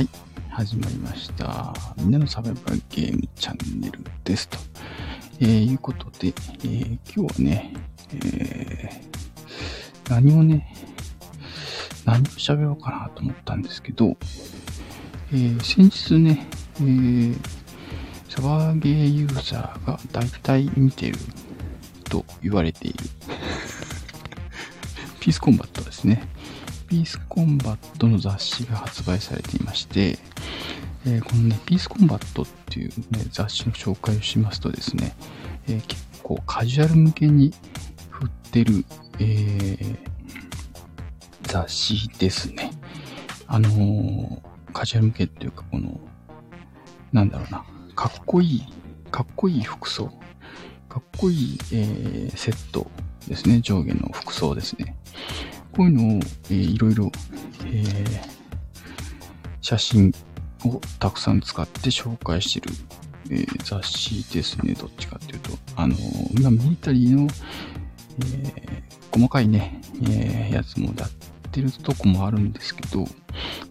はい。始まりました。みんなのサバイバルゲームチャンネルですと。えー、いうことで、えー今日はね、えー何をね、何を喋ろうかなと思ったんですけど、えー先日ね、えーサバゲーユーザーが大体見てると言われている ピースコンバットですね。ピースコンバットの雑誌が発売されていまして、えーこのね、ピースコンバットっていう、ね、雑誌の紹介をしますとですね、えー結構カジュアル向けに振ってる、えー雑誌ですね。あのーカジュアル向けっていうか、この、なんだろうな、かっこいい、かっこいい服装、かっこいい、えセットですね、上下の服装ですね。こういうのを、えーいろいろ、えー写真をたくさん使って紹介してる、えー雑誌ですね。どっちかっていうと。あのー今、ミリタリーの、えー細かいね、えーやつもやってるとこもあるんですけど、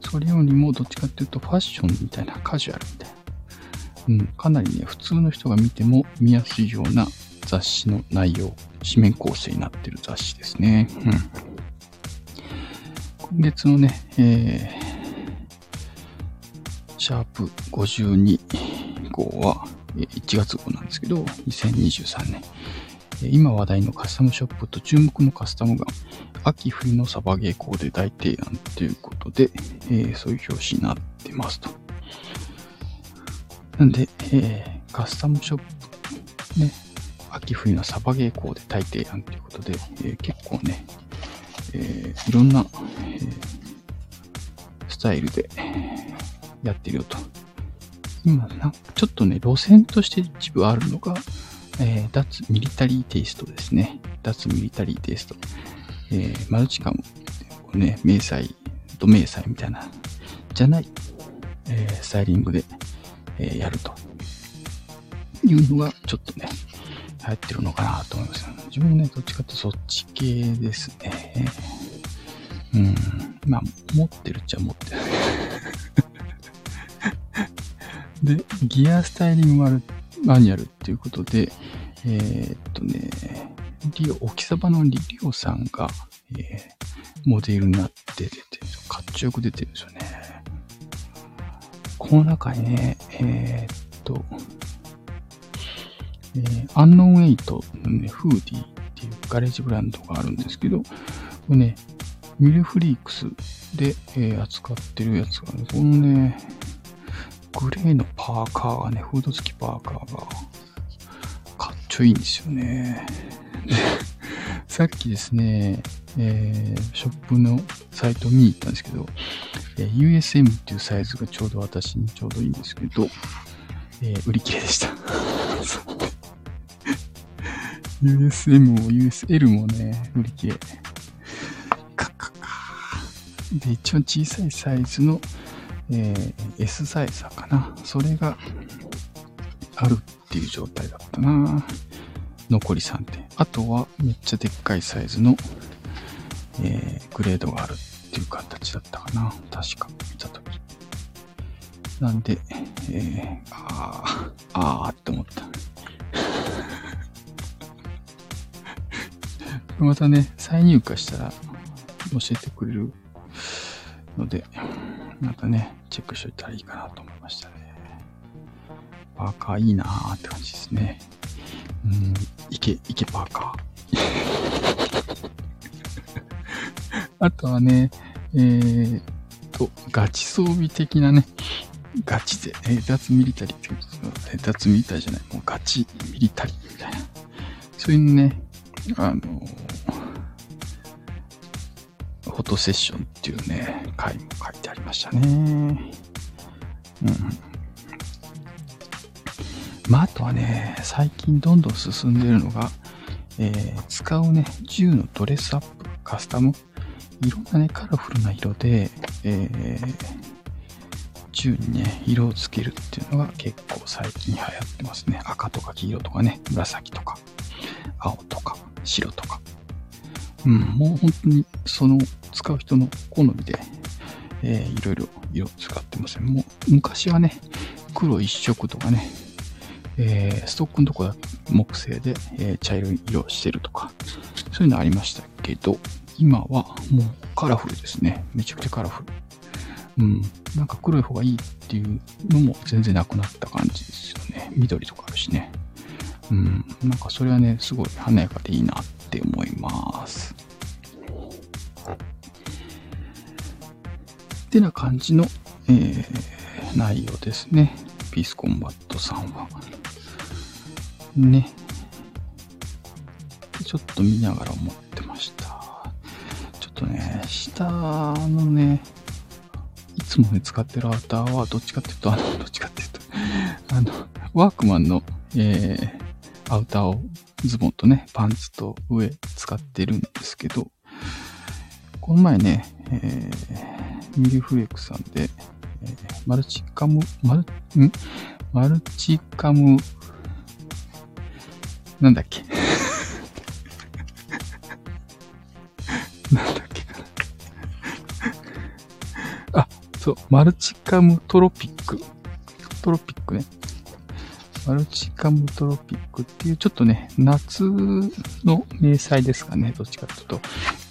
それよりもどっちかっていうとファッションみたいな、カジュアルみたいな。うん、かなりね、普通の人が見ても見やすいような雑誌の内容、紙面構成になってる雑誌ですね。うん。今月のね、えー、シャープ52号は、1月号なんですけど、2023年。今話題のカスタムショップと注目のカスタムが、秋冬のサバゲーコーデ大提案ということで、えーそういう表紙になってますと。なんで、えーカスタムショップ、ね、秋冬のサバゲーコーデ大提案ということで、えー結構ね、えいろんな、タイルでやってるよと。今な、ちょっとね、路線として一部あるのが、えー脱ミリタリーテイストですね。脱ミリタリーテイスト。えーマルチカム、こうね、迷彩、ド迷彩みたいな、じゃない、えースタイリングで、えやるというのが、ちょっとね、流行ってるのかなと思います。自分もね、どっちかってそっち系ですね。うん。まあ、持ってるっちゃ持ってる。で、ギアスタイリングマルマニュアルっていうことで、えーっとね、リオ、沖サバのリリオさんが、えーモデルになって出てる、かっちょよく出てるんですよね。この中にね、えーっと、えーアンノンエイトのね、フーディーっていうガレージブランドがあるんですけど、これね、ミルフリークスで、えー扱ってるやつがね、このね、グレーのパーカーがね、フード付きパーカーが、かっちょいいんですよね。さっきですね、えーショップのサイト見に行ったんですけど、えー USM っていうサイズがちょうど私にちょうどいいんですけど、えー売り切れでした。USM も USL もね、売り切れ。で、一番小さいサイズの、えー S サイズかな。それがあるっていう状態だったな。残り3点。あとはめっちゃでっかいサイズの、えーグレードがあるっていう形だったかな。確か見たとき。なんで、えー、あー、あーって思った。またね、再入荷したら教えてくれるので、またね、チェックしといたらいいかなと思いましたね。パーカーいいなーって感じですね。うん、いけ、いけパーカー。あとはね、えーっと、ガチ装備的なね、ガチで、えー脱ミリタリーってことえ脱ミリタリーじゃない、もうガチミリタリーみたいな。そういうね、あのフォトセッションっていうね、回も書いてありましたね。うん。まあ、あとはね、最近どんどん進んでるのが、えー使うね、銃のドレスアップ、カスタム、いろんなね、カラフルな色で、えー銃にね、色をつけるっていうのが結構最近流行ってますね。赤とか黄色とかね、紫とか、青とか、白とか。うん、もう本当にその使う人の好みで、えーいろいろ色使ってません。もう、昔はね、黒一色とかね、えー、ストックのとこだ木製で、えー、茶色い色してるとか、そういうのありましたけど、今はもうカラフルですね。めちゃくちゃカラフル。うん。なんか黒い方がいいっていうのも全然なくなった感じですよね。緑とかあるしね。うん。なんかそれはね、すごい華やかでいいなって思います。ってな感じの、えー、内容ですね。ピースコンバットさんは。ね。ちょっと見ながら思ってました。ちょっとね、下のね、いつもね、使ってるアウターは、どっちかっていうと、あの、どっちかっていうと、あの、ワークマンの、えー、アウターをズボンとね、パンツと上使ってるんですけど、この前ね、えー、ミルフレークさんで、えー、マルチカム、マル、ん？マルチカム、なんだっけ？なんだっけ。あ、そう、マルチカムトロピック。トロピックね。マルチカムトロピックっていう、ちょっとね、夏の迷彩ですかね。どっちかというと、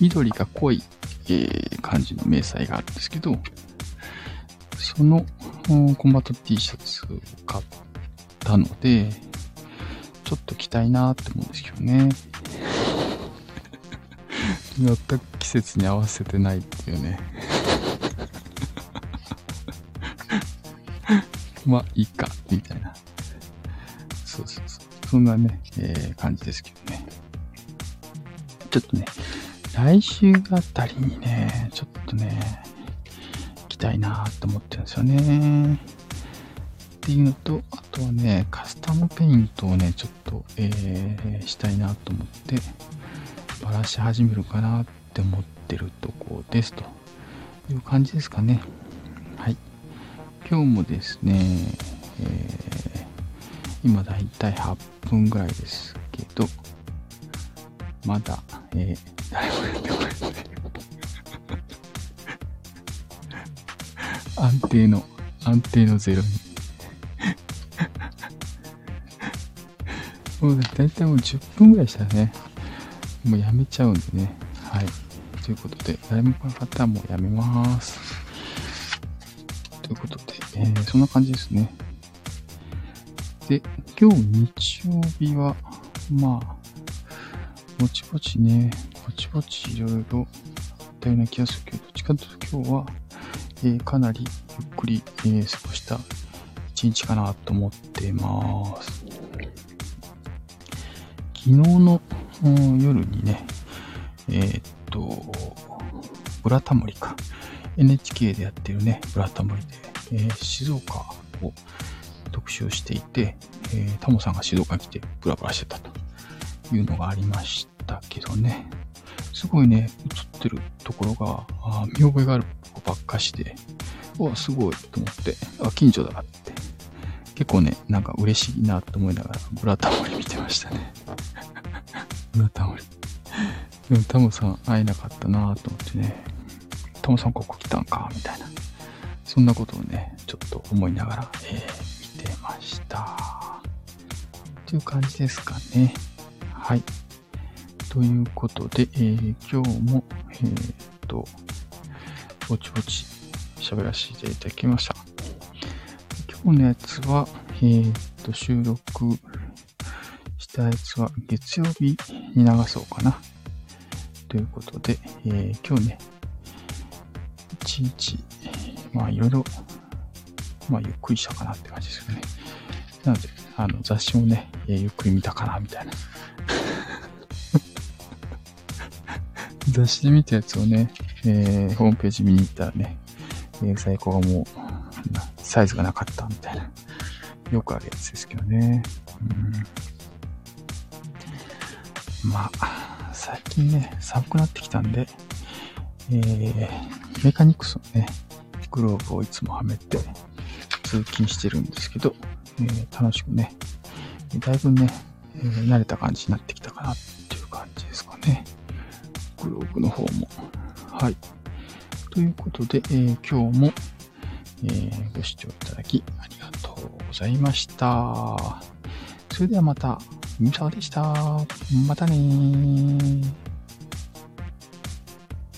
緑が濃い、えー、感じの迷彩があるんですけど、その、コンバット T シャツを買ったので、ちょっと着たいなって思うんですけどね。全く季節に合わせてないっていうね。まあ、いいか、みたいな。そうそうそう。そんなね、えー、感じですけどね。ちょっとね、来週あたりにね、ちょっとね、着たいなと思ってるんですよね。っていうのと、あとはね、カスタムペイントをね、ちょっと、えー、したいなと思って、バラし始めるかなって思ってるとこですという感じですかね。はい。今日もですね、えー、今だいたい8分ぐらいですけど、まだ、えー、誰もやってこない。安定の、安定のゼロに。もうだいたいもう10分ぐらいしたらね、もうやめちゃうんでね。はい。ということで、誰も来なかったらもうやめます。ということで、えー、そんな感じですね。で、今日日曜日は、まあ、ぼちぼちね、ぼちぼちいろいろあったような気がするけど、どっちかというと今日は、えー、かなりゆっくり、えー、過ごした一日かなと思ってます。昨日の夜にね、えー、っと、ブラタモリか。NHK でやってるね、ブラタモリで、えー、静岡を特集をしていて、えー、タモさんが静岡に来てブラブラしてたというのがありましたけどね。すごいね、映ってるところが、あ見覚えがあるばっかしで、わ、すごいと思って、あ、近所だって。結構ね、なんか嬉しいなと思いながら、ブラタモリ見てましたね。ブラタモリ。でもタモさん会えなかったなと思ってね、タモさんここ来たんかみたいな。そんなことをね、ちょっと思いながら、えー、という感じですかね。はい。ということで、えー、今日も、えー、っと、ぼちぼち喋らせていただきました。今日のやつは、えー、っと、収録したやつは月曜日に流そうかな。ということで、えー、今日ね、一日、まあいろいろ、まあゆっくりしたかなって感じですよね。なので、あの雑誌もね、えー、ゆっくり見たかなみたいな。雑誌で見たやつをね、えー、ホームページ見に行ったらね、えー、在庫がもう、サイズがなかったみたいな。よくあるやつですけどね。うん、まあ、最近ね、寒くなってきたんで、えー、メカニクスのね、グローブをいつもはめて通勤してるんですけど、えー、楽しくね、だいぶね、えー、慣れた感じになってきたかなっていう感じですかね。グローブの方も。はい。ということで、えー、今日も、えー、ご視聴いただきありがとうございました。それではまた、みさでした。またねー。